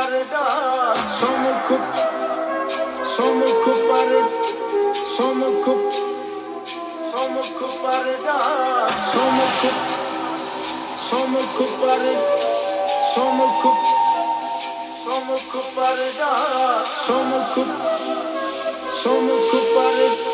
koparda Somu kup Somu koparda Somu kup Somu koparda Somu kup Somu koparda Somu kup Somu koparda Somu kup Somu koparda